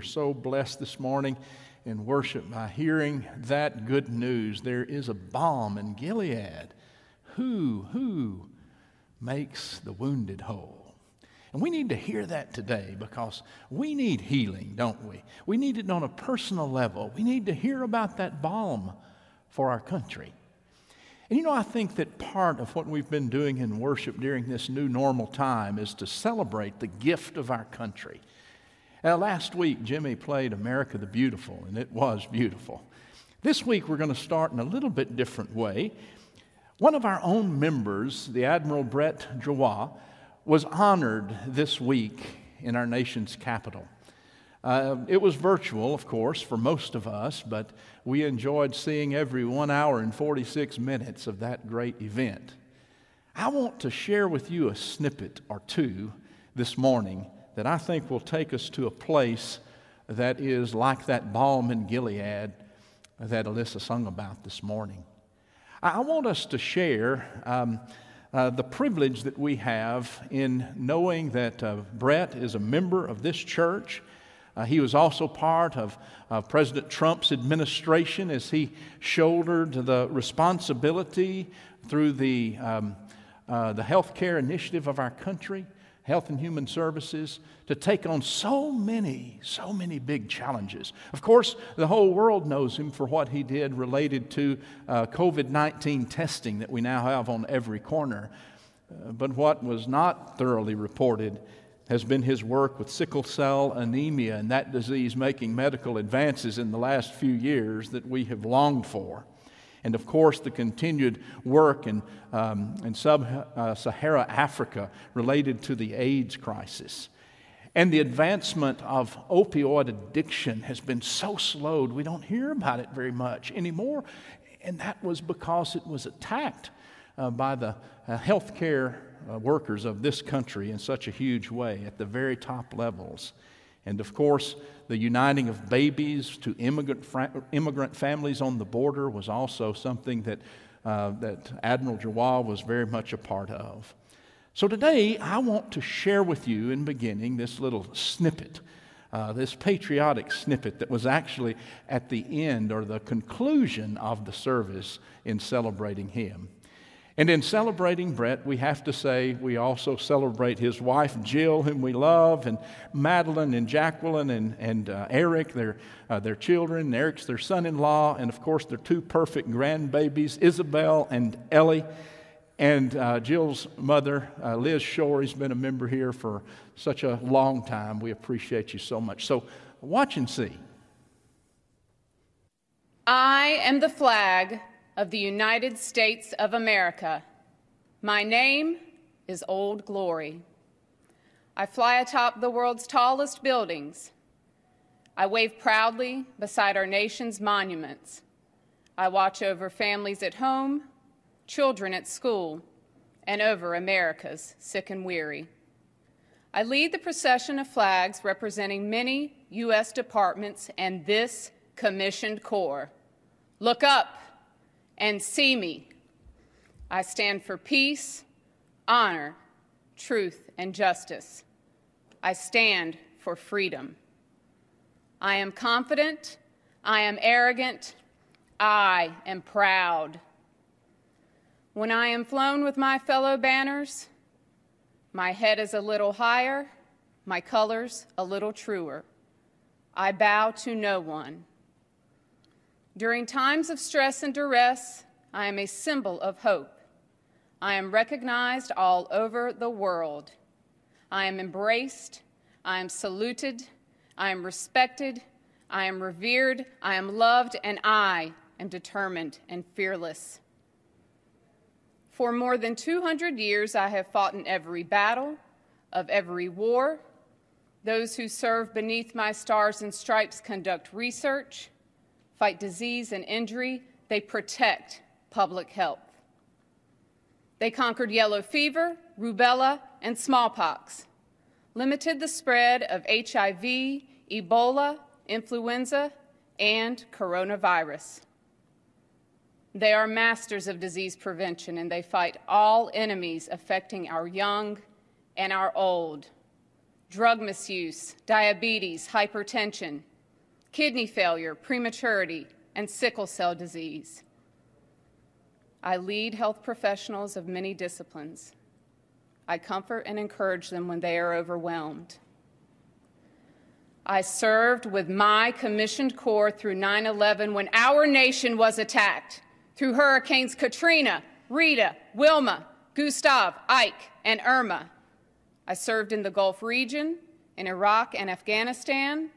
are so blessed this morning in worship by hearing that good news. There is a balm in Gilead. Who, who makes the wounded whole? And we need to hear that today because we need healing, don't we? We need it on a personal level. We need to hear about that balm for our country. And you know, I think that part of what we've been doing in worship during this new normal time is to celebrate the gift of our country. Now, last week, Jimmy played America the Beautiful, and it was beautiful. This week, we're going to start in a little bit different way. One of our own members, the Admiral Brett Giroir, was honored this week in our nation's capital. Uh, it was virtual, of course, for most of us, but we enjoyed seeing every one hour and 46 minutes of that great event. I want to share with you a snippet or two this morning that I think will take us to a place that is like that balm in Gilead that Alyssa sung about this morning. I want us to share um, uh, the privilege that we have in knowing that uh, Brett is a member of this church uh, he was also part of President Trump's administration as he shouldered the responsibility through the, um, uh, the health care initiative of our country, Health and Human Services, to take on so many, so many big challenges. Of course, the whole world knows him for what he did related to uh, COVID 19 testing that we now have on every corner. Uh, but what was not thoroughly reported has been his work with sickle cell anemia and that disease making medical advances in the last few years that we have longed for. And of course, the continued work in, um, in sub uh, Sahara Africa related to the AIDS crisis. And the advancement of opioid addiction has been so slowed, we don't hear about it very much anymore. And that was because it was attacked uh, by the uh, healthcare uh, workers of this country in such a huge way at the very top levels. And of course, the uniting of babies to immigrant, immigrant families on the border was also something that, uh, that Admiral Giroir was very much a part of. So today, I want to share with you in beginning this little snippet, uh, this patriotic snippet that was actually at the end or the conclusion of the service in celebrating him. And in celebrating Brett, we have to say we also celebrate his wife, Jill, whom we love, and Madeline and Jacqueline and, and uh, Eric, their, uh, their children. Eric's their son in law, and of course, their two perfect grandbabies, Isabel and Ellie. And uh, Jill's mother, uh, Liz Shore, has been a member here for such a long time. We appreciate you so much. So, watch and see. I am the flag of the United States of America. My name is Old Glory. I fly atop the world's tallest buildings. I wave proudly beside our nation's monuments. I watch over families at home, children at school, and over America's sick and weary. I lead the procession of flags representing many U.S. departments and this commissioned corps. Look up and see me. I stand for peace, honor, truth, and justice. I stand for freedom. I am confident. I am arrogant. I am proud. When I am flown with my fellow banners, my head is a little higher, my colors a little truer. I bow to no one. During times of stress and duress, I am a symbol of hope. I am recognized all over the world. I am embraced. I am saluted. I am respected. I am revered. I am loved. And I am determined and fearless. For more than 200 years, I have fought in every battle, of every war. Those who serve beneath my stars and stripes conduct research fight disease and injury, they protect public health. They conquered yellow fever, rubella, and smallpox, limited the spread of HIV, Ebola, influenza, and coronavirus. They are masters of disease prevention and they fight all enemies affecting our young and our old. drug misuse, diabetes, hypertension, kidney failure, prematurity, and sickle cell disease. I lead health professionals of many disciplines. I comfort and encourage them when they are overwhelmed. I served with my commissioned corps through 9 11 when our nation was attacked, through Hurricanes Katrina, Rita, Wilma, Gustav, Ike, and Irma. I served in the Gulf region, in Iraq and Afghanistan,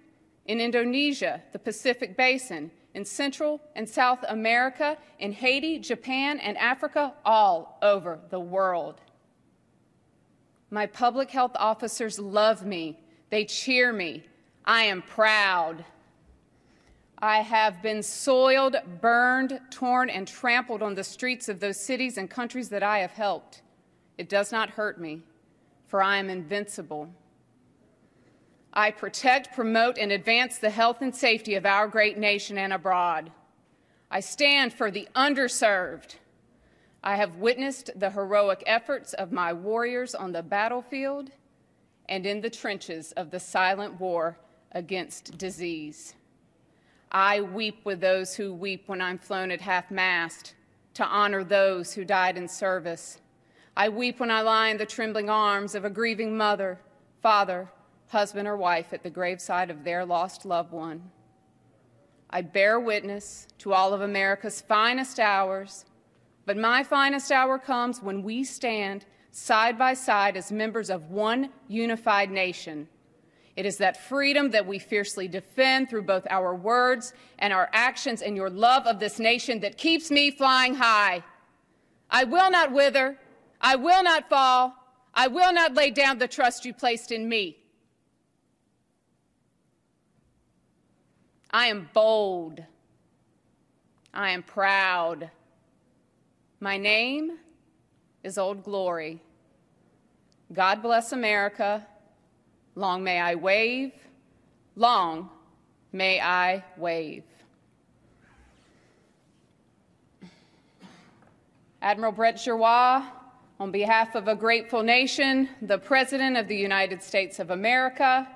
in Indonesia, the Pacific Basin, in Central and South America, in Haiti, Japan, and Africa, all over the world. My public health officers love me. They cheer me. I am proud. I have been soiled, burned, torn, and trampled on the streets of those cities and countries that I have helped. It does not hurt me, for I am invincible. I protect, promote, and advance the health and safety of our great nation and abroad. I stand for the underserved. I have witnessed the heroic efforts of my warriors on the battlefield and in the trenches of the silent war against disease. I weep with those who weep when I'm flown at half mast to honor those who died in service. I weep when I lie in the trembling arms of a grieving mother, father, husband, or wife at the graveside of their lost loved one. I bear witness to all of America's finest hours, but my finest hour comes when we stand side by side as members of one unified nation. It is that freedom that we fiercely defend through both our words and our actions and your love of this nation that keeps me flying high. I will not wither. I will not fall. I will not lay down the trust you placed in me. I am bold. I am proud. My name is Old Glory. God bless America. Long may I wave. Long may I wave. Admiral Brett Giroir, on behalf of a grateful nation, the President of the United States of America,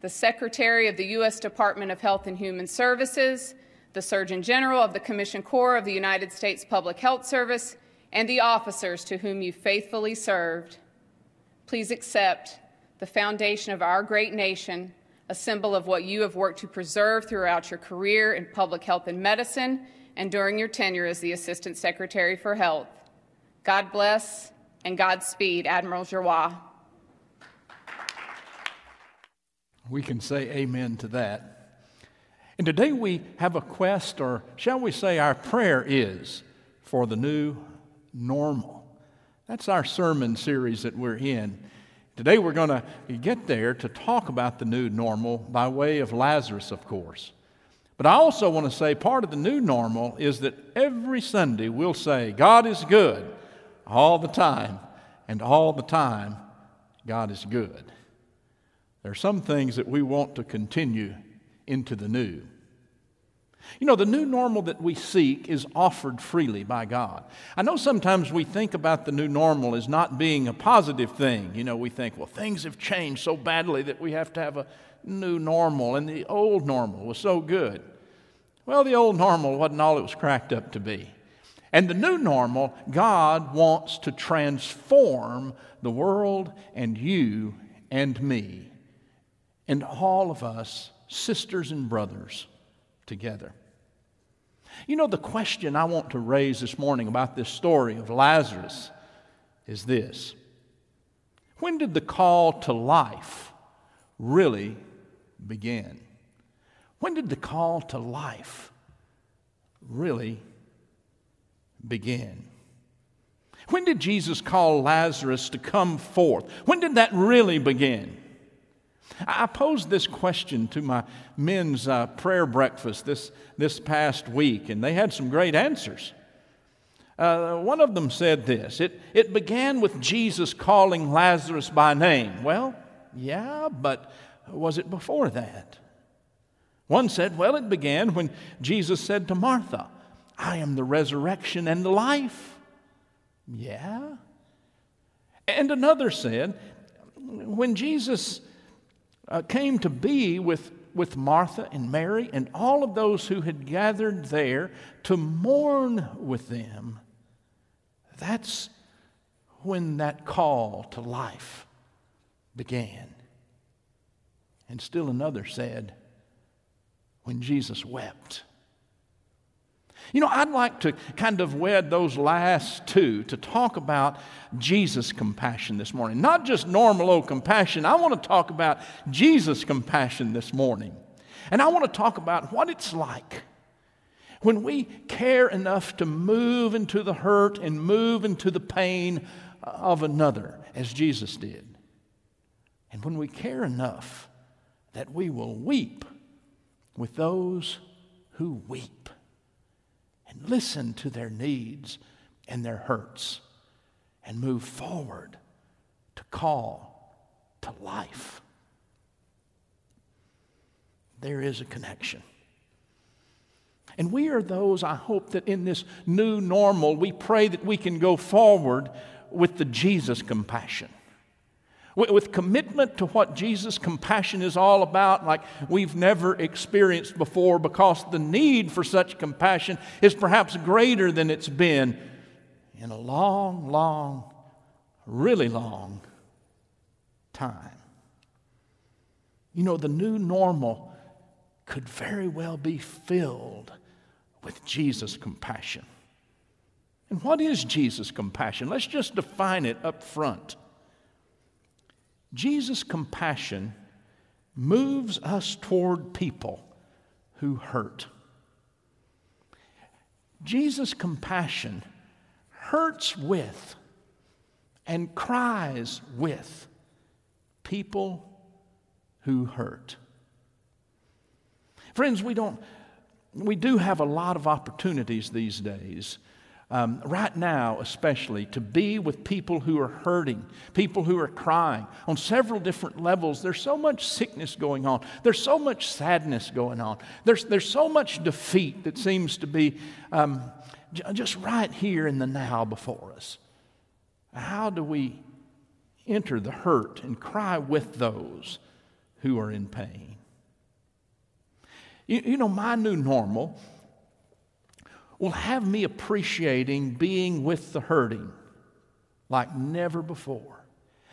the Secretary of the U.S. Department of Health and Human Services, the Surgeon General of the Commissioned Corps of the United States Public Health Service, and the officers to whom you faithfully served. Please accept the foundation of our great nation, a symbol of what you have worked to preserve throughout your career in public health and medicine and during your tenure as the Assistant Secretary for Health. God bless and Godspeed, Admiral Giroir. We can say amen to that. And today we have a quest, or shall we say, our prayer is for the new normal. That's our sermon series that we're in. Today we're going to get there to talk about the new normal by way of Lazarus, of course. But I also want to say part of the new normal is that every Sunday we'll say, God is good all the time, and all the time, God is good. There are some things that we want to continue into the new. You know, the new normal that we seek is offered freely by God. I know sometimes we think about the new normal as not being a positive thing. You know, we think, well, things have changed so badly that we have to have a new normal, and the old normal was so good. Well, the old normal wasn't all it was cracked up to be. And the new normal, God wants to transform the world and you and me and all of us, sisters and brothers, together. You know, the question I want to raise this morning about this story of Lazarus is this When did the call to life really begin? When did the call to life really begin? When did Jesus call Lazarus to come forth? When did that really begin? I posed this question to my men's uh, prayer breakfast this, this past week, and they had some great answers. Uh, one of them said this it, it began with Jesus calling Lazarus by name. Well, yeah, but was it before that? One said, well, it began when Jesus said to Martha, I am the resurrection and the life. Yeah. And another said, when Jesus uh, came to be with, with Martha and Mary and all of those who had gathered there to mourn with them, that's when that call to life began. And still another said, when Jesus wept. You know, I'd like to kind of wed those last two to talk about Jesus' compassion this morning. Not just normal old compassion. I want to talk about Jesus' compassion this morning. And I want to talk about what it's like when we care enough to move into the hurt and move into the pain of another, as Jesus did. And when we care enough that we will weep with those who weep listen to their needs and their hurts and move forward to call to life. There is a connection. And we are those, I hope, that in this new normal, we pray that we can go forward with the Jesus compassion with commitment to what Jesus' compassion is all about, like we've never experienced before, because the need for such compassion is perhaps greater than it's been in a long, long, really long time. You know, the new normal could very well be filled with Jesus' compassion. And what is Jesus' compassion? Let's just define it up front. Jesus' compassion moves us toward people who hurt. Jesus' compassion hurts with and cries with people who hurt. Friends, we don't we do have a lot of opportunities these days um, right now, especially, to be with people who are hurting, people who are crying on several different levels. There's so much sickness going on, there's so much sadness going on, there's, there's so much defeat that seems to be um, j- just right here in the now before us. How do we enter the hurt and cry with those who are in pain? You, you know, my new normal will have me appreciating being with the hurting like never before.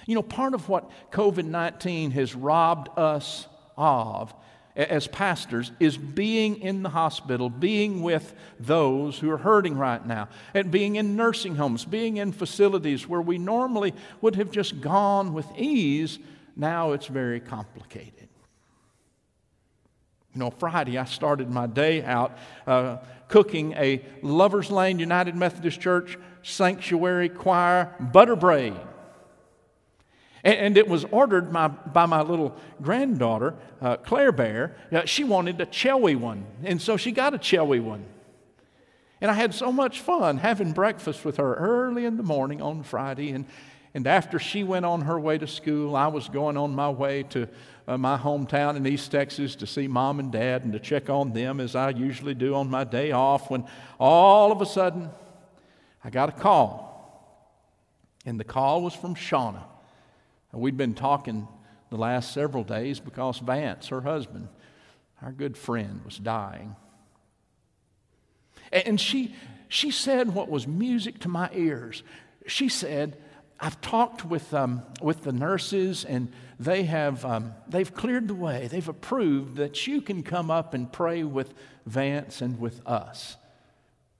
You know, part of what COVID 19 has robbed us of as pastors is being in the hospital, being with those who are hurting right now, and being in nursing homes, being in facilities where we normally would have just gone with ease. Now it's very complicated. You know, Friday I started my day out uh, cooking a Lover's Lane United Methodist Church Sanctuary Choir butter braid. And, and it was ordered my, by my little granddaughter, uh, Claire Bear. Uh, she wanted a chewy one, and so she got a chewy one. And I had so much fun having breakfast with her early in the morning on Friday. And, and after she went on her way to school, I was going on my way to uh, my hometown in East Texas to see mom and dad and to check on them as I usually do on my day off when all of a sudden I got a call. And the call was from Shauna. We'd been talking the last several days because Vance, her husband, our good friend, was dying. And she, she said what was music to my ears. She said, I've talked with, um, with the nurses, and they have um, they've cleared the way. They've approved that you can come up and pray with Vance and with us.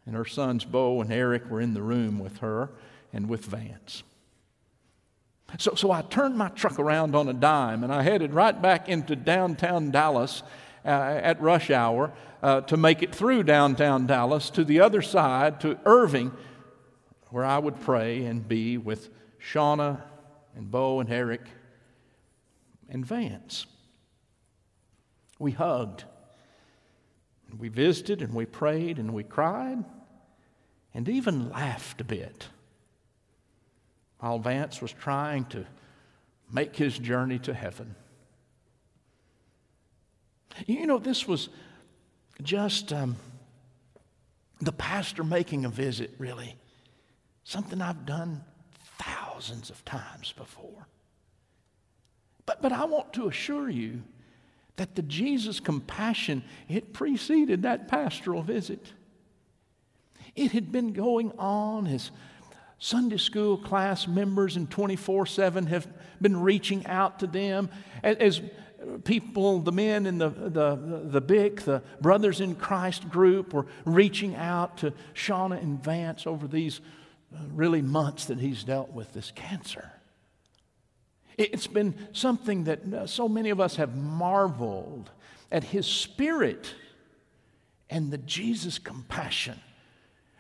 And her sons, Bo and Eric, were in the room with her and with Vance. So, so I turned my truck around on a dime and I headed right back into downtown Dallas uh, at rush hour uh, to make it through downtown Dallas to the other side, to Irving, where I would pray and be with Shauna and Bo and Eric and Vance. We hugged. We visited and we prayed and we cried and even laughed a bit while Vance was trying to make his journey to heaven. You know, this was just um, the pastor making a visit, really. Something I've done thousands of times before. But, but I want to assure you that the Jesus compassion, it preceded that pastoral visit. It had been going on as Sunday school class members and 24 7 have been reaching out to them as people, the men in the, the, the BIC, the Brothers in Christ group, were reaching out to Shauna and Vance over these really months that he's dealt with this cancer. It's been something that uh, so many of us have marveled at his spirit and the Jesus compassion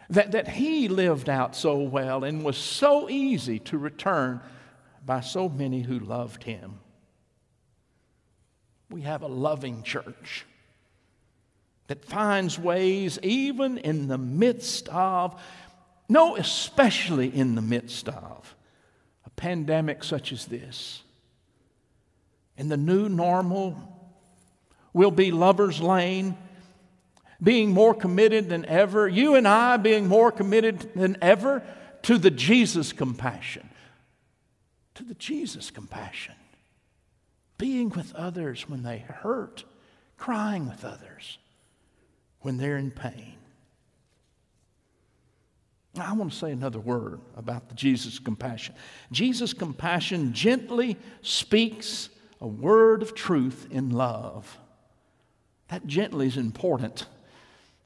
that, that he lived out so well and was so easy to return by so many who loved him. We have a loving church that finds ways, even in the midst of, no, especially in the midst of, a pandemic such as this. And the new normal will be Lover's Lane, being more committed than ever. You and I being more committed than ever to the Jesus compassion. To the Jesus compassion being with others when they hurt, crying with others when they're in pain. I want to say another word about the Jesus compassion. Jesus compassion gently speaks a word of truth in love. That gently is important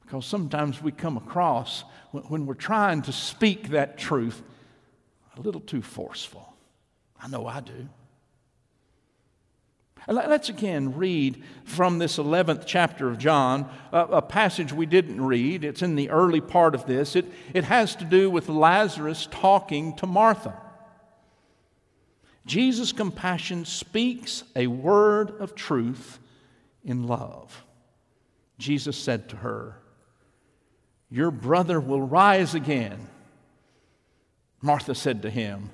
because sometimes we come across when we're trying to speak that truth a little too forceful. I know I do. Let's again read from this 11th chapter of John, a, passage we didn't read. It's in the early part of this. It, it has to do with Lazarus talking to Martha. Jesus' compassion speaks a word of truth in love. Jesus said to her, Your brother will rise again. Martha said to him,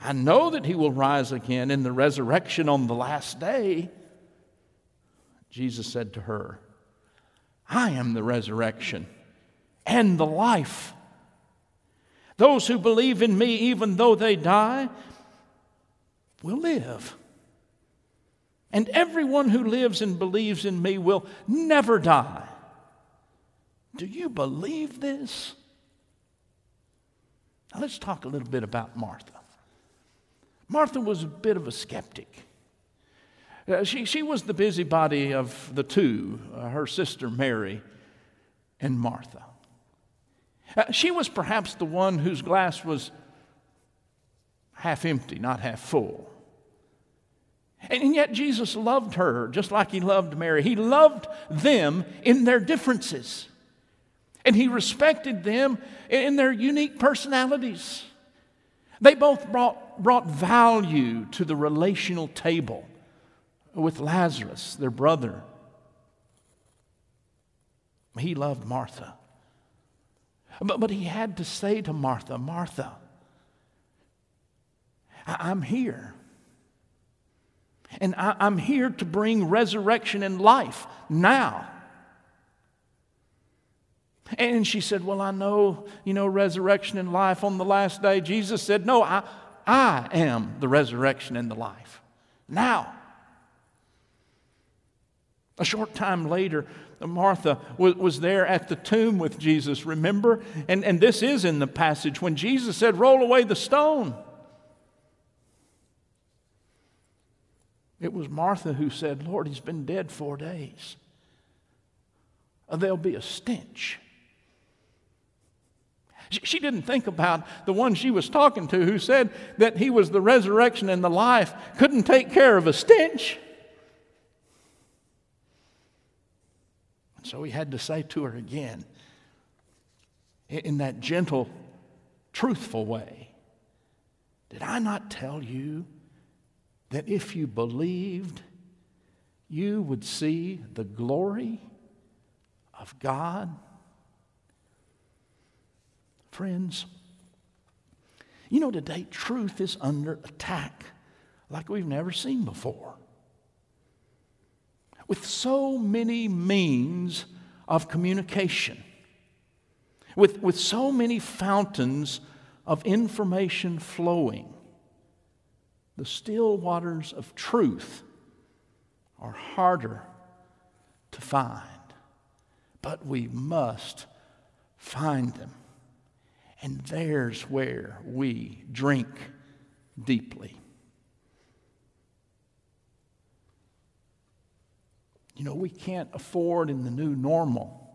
I know that he will rise again in the resurrection on the last day. Jesus said to her, I am the resurrection and the life. Those who believe in me, even though they die, will live. And everyone who lives and believes in me will never die. Do you believe this? Now let's talk a little bit about Martha. Martha was a bit of a skeptic. Uh, she, she was the busybody of the two, uh, her sister Mary and Martha. Uh, she was perhaps the one whose glass was half empty, not half full. And, and yet Jesus loved her just like he loved Mary. He loved them in their differences, and he respected them in their unique personalities. They both brought, brought value to the relational table with Lazarus, their brother. He loved Martha. But, but he had to say to Martha, Martha, I, am here. And I, I'm here to bring resurrection and life now. And she said, Well, I know, you know, resurrection and life on the last day. Jesus said, No, I, I am the resurrection and the life. Now. A short time later, Martha was, there at the tomb with Jesus, remember? And, and this is in the passage when Jesus said, Roll away the stone. It was Martha who said, Lord, he's been dead four days. There'll be a stench. She didn't think about the one she was talking to who said that he was the resurrection and the life, couldn't take care of a stench. And So he had to say to her again, in that gentle, truthful way, Did I not tell you that if you believed, you would see the glory of God? Friends, you know, today truth is under attack like we've never seen before. With so many means of communication, with, with so many fountains of information flowing, The still waters of truth are harder to find, but we must find them. And there's where we drink deeply. You know, we can't afford in the new normal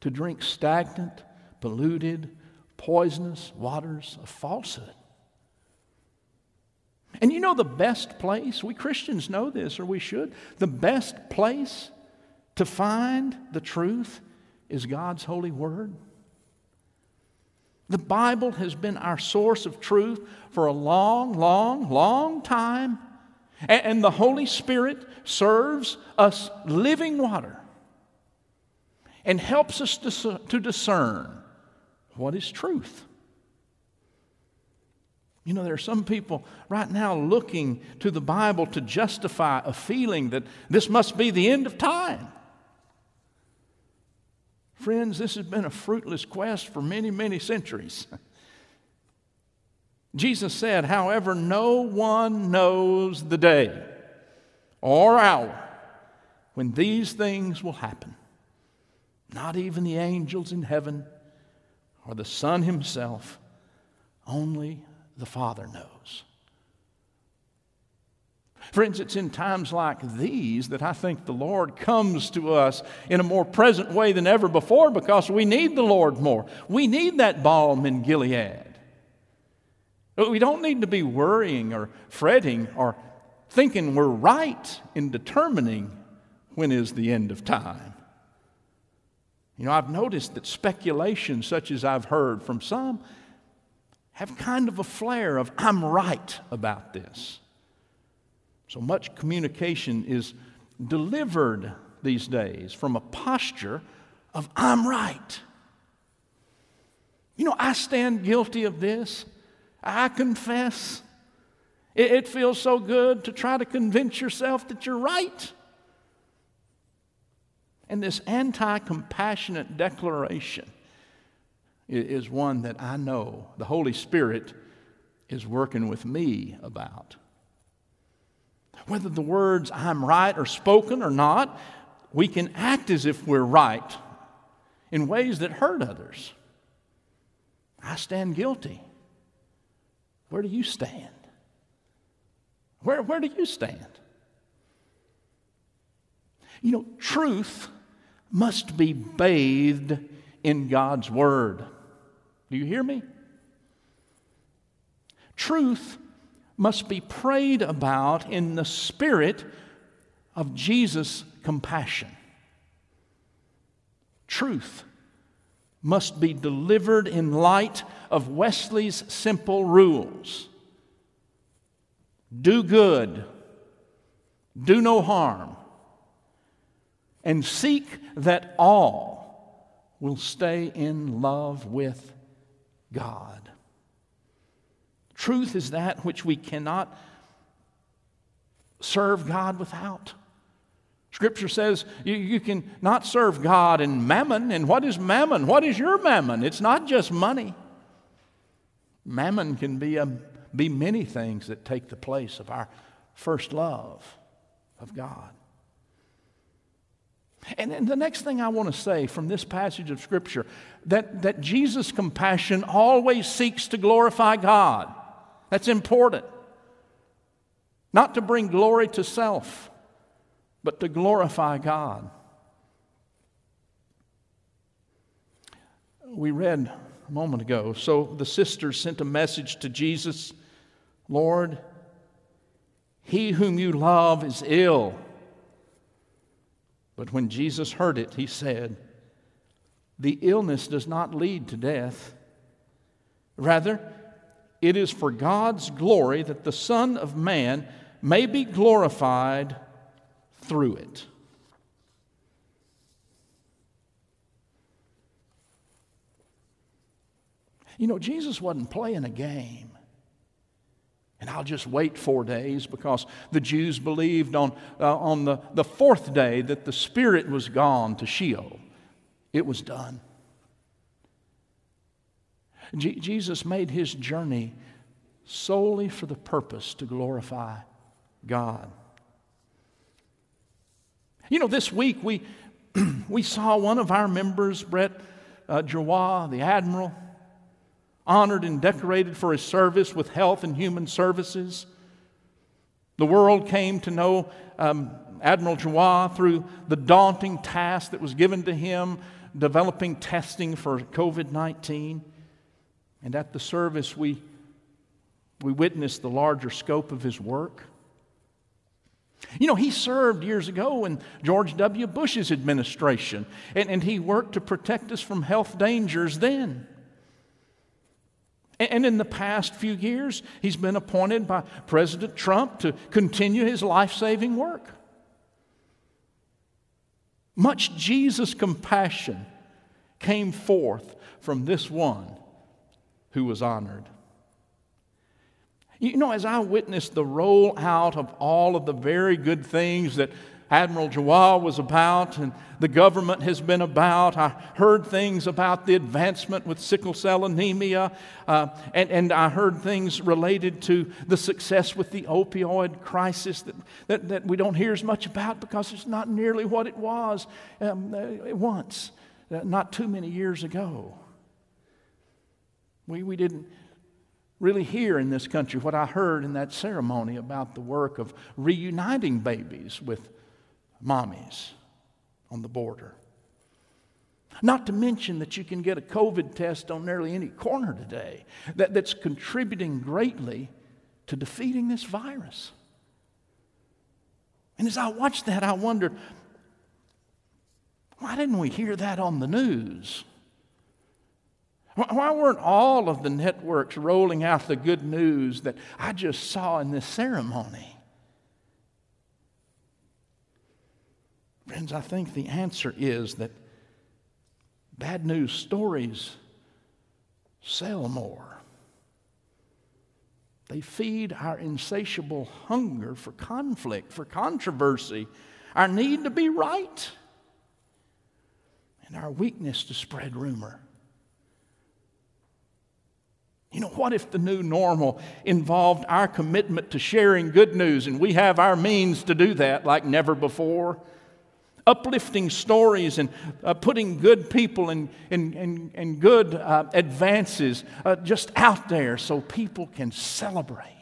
to drink stagnant, polluted, poisonous waters of falsehood. And you know the best place, we Christians know this, or we should, the best place to find the truth is God's holy word. The Bible has been our source of truth for a long, long, long time. And the Holy Spirit serves us living water and helps us to discern what is truth. You know, there are some people right now looking to the Bible to justify a feeling that this must be the end of time. Friends, this has been a fruitless quest for many, many centuries. Jesus said, however, no one knows the day or hour when these things will happen. Not even the angels in heaven or the Son himself, only the Father knows. Friends, it's in times like these that I think the Lord comes to us in a more present way than ever before because we need the Lord more. We need that balm in Gilead. We don't need to be worrying or fretting or thinking we're right in determining when is the end of time. You know, I've noticed that speculation, such as I've heard from some, have kind of a flair of, I'm right about this. So much communication is delivered these days from a posture of, I'm right. You know, I stand guilty of this. I confess. It, it feels so good to try to convince yourself that you're right. And this anti compassionate declaration is one that I know the Holy Spirit is working with me about. Whether the words I'm right are spoken or not, we can act as if we're right in ways that hurt others. I stand guilty. Where do you stand? Where, where do you stand? You know, truth must be bathed in God's Word. Do you hear me? Truth must be prayed about in the spirit of Jesus' compassion. Truth must be delivered in light of Wesley's simple rules do good, do no harm, and seek that all will stay in love with God. Truth is that which we cannot serve God without. Scripture says you, you can not serve God in mammon. And what is mammon? What is your mammon? It's not just money. Mammon can be, a, be many things that take the place of our first love of God. And then the next thing I want to say from this passage of Scripture that, that Jesus' compassion always seeks to glorify God. That's important. Not to bring glory to self, but to glorify God. We read a moment ago. So the sisters sent a message to Jesus Lord, he whom you love is ill. But when Jesus heard it, he said, The illness does not lead to death. Rather, it is for God's glory that the Son of Man may be glorified through it. You know, Jesus wasn't playing a game. And I'll just wait four days because the Jews believed on, uh, on the, the fourth day that the Spirit was gone to Sheol. It was done. Jesus made his journey solely for the purpose to glorify God. You know, this week we, we saw one of our members, Brett uh, the Admiral, honored and decorated for his service with Health and Human Services. The world came to know um, Admiral Giroir through the daunting task that was given to him developing testing for COVID 19. And at the service, we, we witnessed the larger scope of his work. You know, he served years ago in George W. Bush's administration, and, and he worked to protect us from health dangers then. And, and in the past few years, he's been appointed by President Trump to continue his life saving work. Much Jesus compassion came forth from this one who was honored. You know, as I witnessed the rollout of all of the very good things that Admiral Giroir was about and the government has been about. I heard things about the advancement with sickle cell anemia, uh, and, and I heard things related to the success with the opioid crisis that, that, that we don't hear as much about because it's not nearly what it was um, uh, once, uh, not too many years ago. We, we didn't really hear in this country what I heard in that ceremony about the work of reuniting babies with mommies on the border. Not to mention that you can get a COVID test on nearly any corner today that, that's contributing greatly to defeating this virus. And as I watched that, I wondered why didn't we hear that on the news? Why weren't all of the networks rolling out the good news that I just saw in this ceremony? Friends, I think the answer is that bad news stories sell more. They feed our insatiable hunger for conflict, for controversy, our need to be right, and our weakness to spread rumor. You know, what if the new normal involved our commitment to sharing good news and we have our means to do that like never before? Uplifting stories and uh, putting good people and, and, and, and good uh, advances uh, just out there so people can celebrate.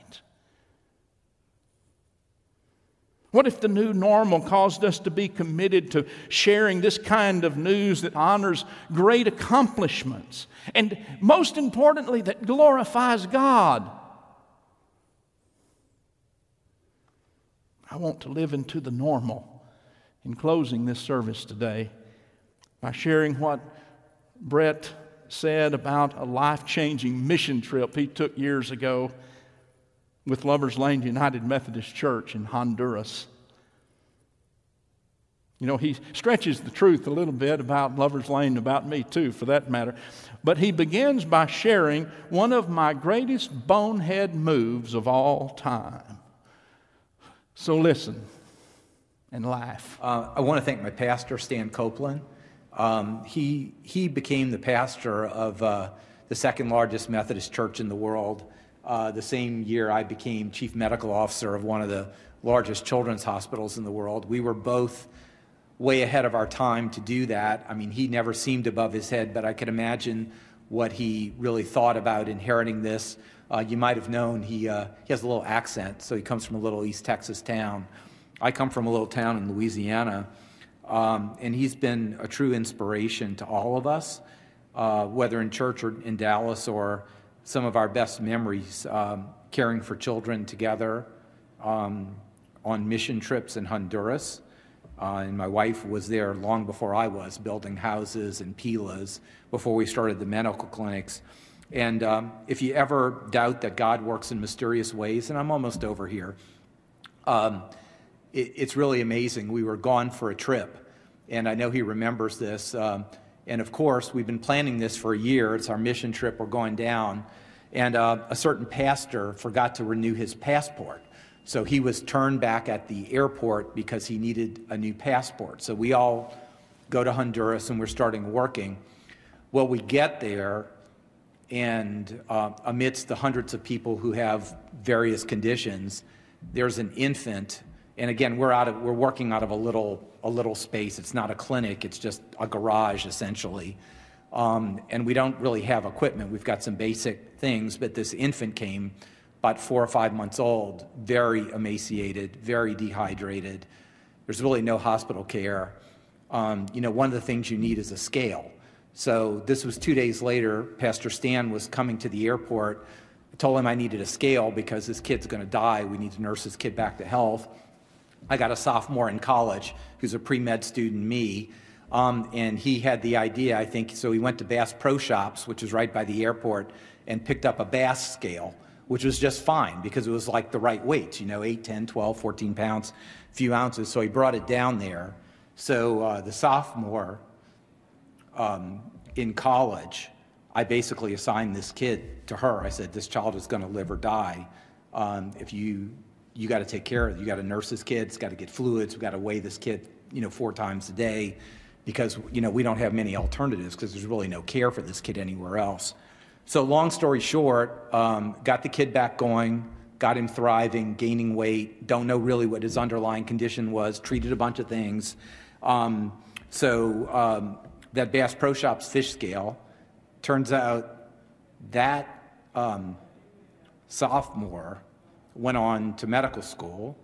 What if the new normal caused us to be committed to sharing this kind of news that honors great accomplishments and, most importantly, that glorifies God? I want to live into the normal in closing this service today by sharing what Brett said about a life changing mission trip he took years ago with Lovers Lane United Methodist Church in Honduras. You know, he stretches the truth a little bit about Lover's Lane, about me too, for that matter. But he begins by sharing one of my greatest bonehead moves of all time. So listen and laugh. Uh, I want to thank my pastor, Stan Copeland. Um, he, he became the pastor of uh, the second largest Methodist church in the world uh, the same year I became chief medical officer of one of the largest children's hospitals in the world. We were both way ahead of our time to do that. I mean, he never seemed above his head, but I could imagine what he really thought about inheriting this. Uh, you might have known he, uh, he has a little accent, so he comes from a little East Texas town. I come from a little town in Louisiana, um, and he's been a true inspiration to all of us, uh, whether in church or in Dallas or some of our best memories um, caring for children together um, on mission trips in Honduras. Uh, and my wife was there long before I was, building houses and pilas before we started the medical clinics. And um, if you ever doubt that God works in mysterious ways, and I'm almost over here, um, it, it's really amazing. We were gone for a trip, and I know he remembers this. Um, and of course, we've been planning this for a year. It's our mission trip. We're going down. And uh, a certain pastor forgot to renew his passport. So he was turned back at the airport because he needed a new passport. So we all go to Honduras and we're starting working. Well, we get there, and uh, amidst the hundreds of people who have various conditions, there's an infant. And again, we're out of we're working out of a little a little space. It's not a clinic. It's just a garage essentially. Um, and we don't really have equipment. We've got some basic things, but this infant came about four or five months old, very emaciated, very dehydrated. There's really no hospital care. Um, you know, one of the things you need is a scale. So this was two days later. Pastor Stan was coming to the airport. I told him I needed a scale because this kid's going to die. We need to nurse this kid back to health. I got a sophomore in college who's a pre med student, me. Um, and he had the idea, I think, so he went to Bass Pro Shops, which is right by the airport, and picked up a Bass scale, which was just fine because it was like the right weights, you know, 8, 10, 12, 14 pounds, few ounces. So he brought it down there. So uh, the sophomore um, in college, I basically assigned this kid to her. I said, "This child is going to live or die. Um, if you you got to take care of. You got to nurse this kid. It's got to get fluids. We got to weigh this kid, you know, four times a day, because you know we don't have many alternatives because there's really no care for this kid anywhere else." So, long story short, um, got the kid back going, got him thriving, gaining weight. Don't know really what his underlying condition was. Treated a bunch of things. Um, so um, that Bass Pro Shops fish scale. Turns out that um, sophomore went on to medical school,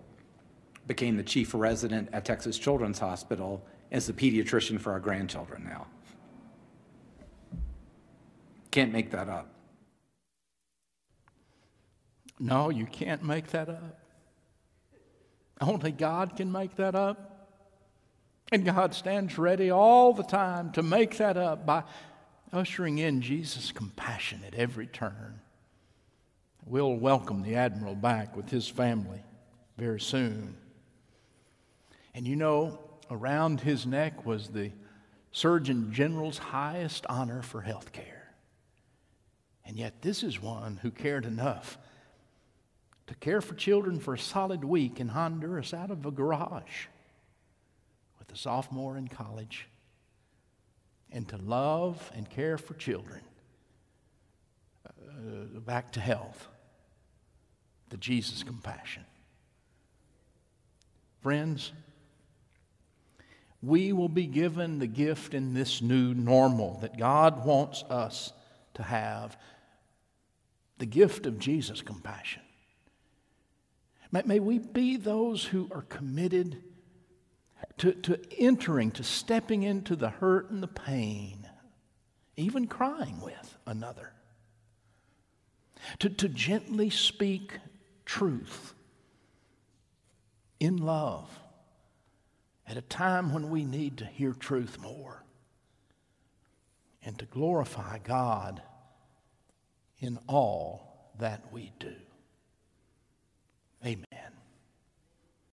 became the chief resident at Texas Children's Hospital, and is the pediatrician for our grandchildren now. Can't make that up. No, you can't make that up. Only God can make that up. And God stands ready all the time to make that up by ushering in Jesus' compassion at every turn. We'll welcome the Admiral back with his family very soon. And you know, around his neck was the Surgeon General's highest honor for health care. And yet, this is one who cared enough to care for children for a solid week in Honduras out of a garage with a sophomore in college, and to love and care for children uh, back to health, the Jesus compassion. Friends, we will be given the gift in this new normal that God wants us to have the gift of Jesus' compassion. May, may we be those who are committed to, to entering, to stepping into the hurt and the pain, even crying with another, to, to gently speak truth in love at a time when we need to hear truth more, and to glorify God in all that we do. Amen.